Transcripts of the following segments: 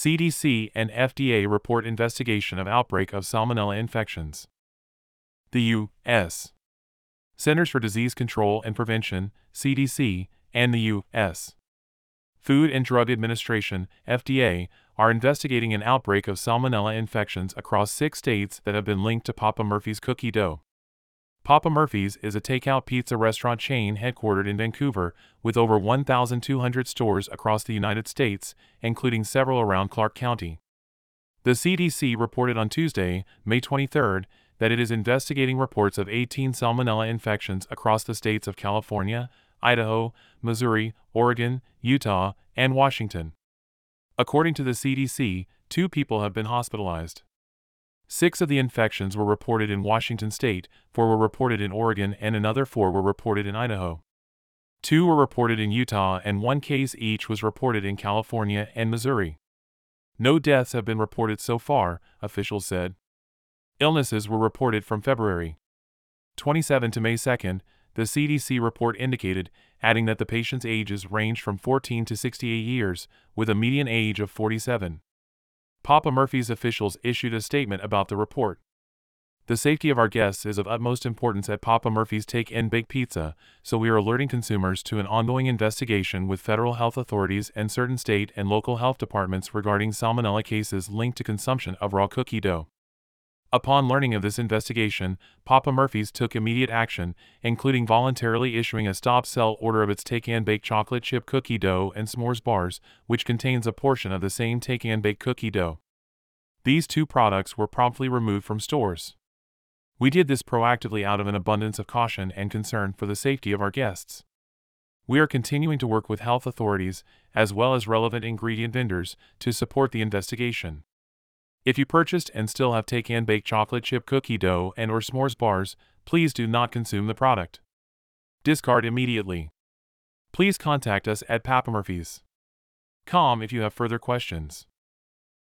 CDC and FDA report investigation of outbreak of salmonella infections. The U.S. Centers for Disease Control and Prevention, CDC, and the U.S. Food and Drug Administration, FDA, are investigating an outbreak of salmonella infections across six states that have been linked to Papa Murphy's cookie dough. Papa Murphy's is a takeout pizza restaurant chain headquartered in Vancouver, with over 1,200 stores across the United States, including several around Clark County. The CDC reported on Tuesday, May 23, that it is investigating reports of 18 salmonella infections across the states of California, Idaho, Missouri, Oregon, Utah, and Washington. According to the CDC, two people have been hospitalized. Six of the infections were reported in Washington state, four were reported in Oregon, and another four were reported in Idaho. Two were reported in Utah, and one case each was reported in California and Missouri. No deaths have been reported so far, officials said. Illnesses were reported from February 27 to May 2. The CDC report indicated, adding that the patients' ages ranged from 14 to 68 years, with a median age of 47. Papa Murphy's officials issued a statement about the report. The safety of our guests is of utmost importance at Papa Murphy's Take and Bake Pizza, so we are alerting consumers to an ongoing investigation with federal health authorities and certain state and local health departments regarding salmonella cases linked to consumption of raw cookie dough. Upon learning of this investigation, Papa Murphy's took immediate action, including voluntarily issuing a stop sell order of its Take and Bake chocolate chip cookie dough and s'mores bars, which contains a portion of the same Take and Bake cookie dough. These two products were promptly removed from stores. We did this proactively out of an abundance of caution and concern for the safety of our guests. We are continuing to work with health authorities, as well as relevant ingredient vendors, to support the investigation. If you purchased and still have take and bake chocolate chip cookie dough and or s'mores bars, please do not consume the product. Discard immediately. Please contact us at Papa Murphy's. Com if you have further questions.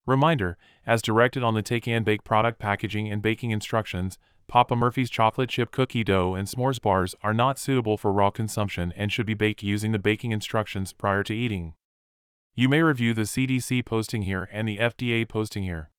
Reminder, as directed on the Take and Bake product packaging and baking instructions, Papa Murphy's chocolate chip cookie dough and s'mores bars are not suitable for raw consumption and should be baked using the baking instructions prior to eating. You may review the CDC posting here and the FDA posting here.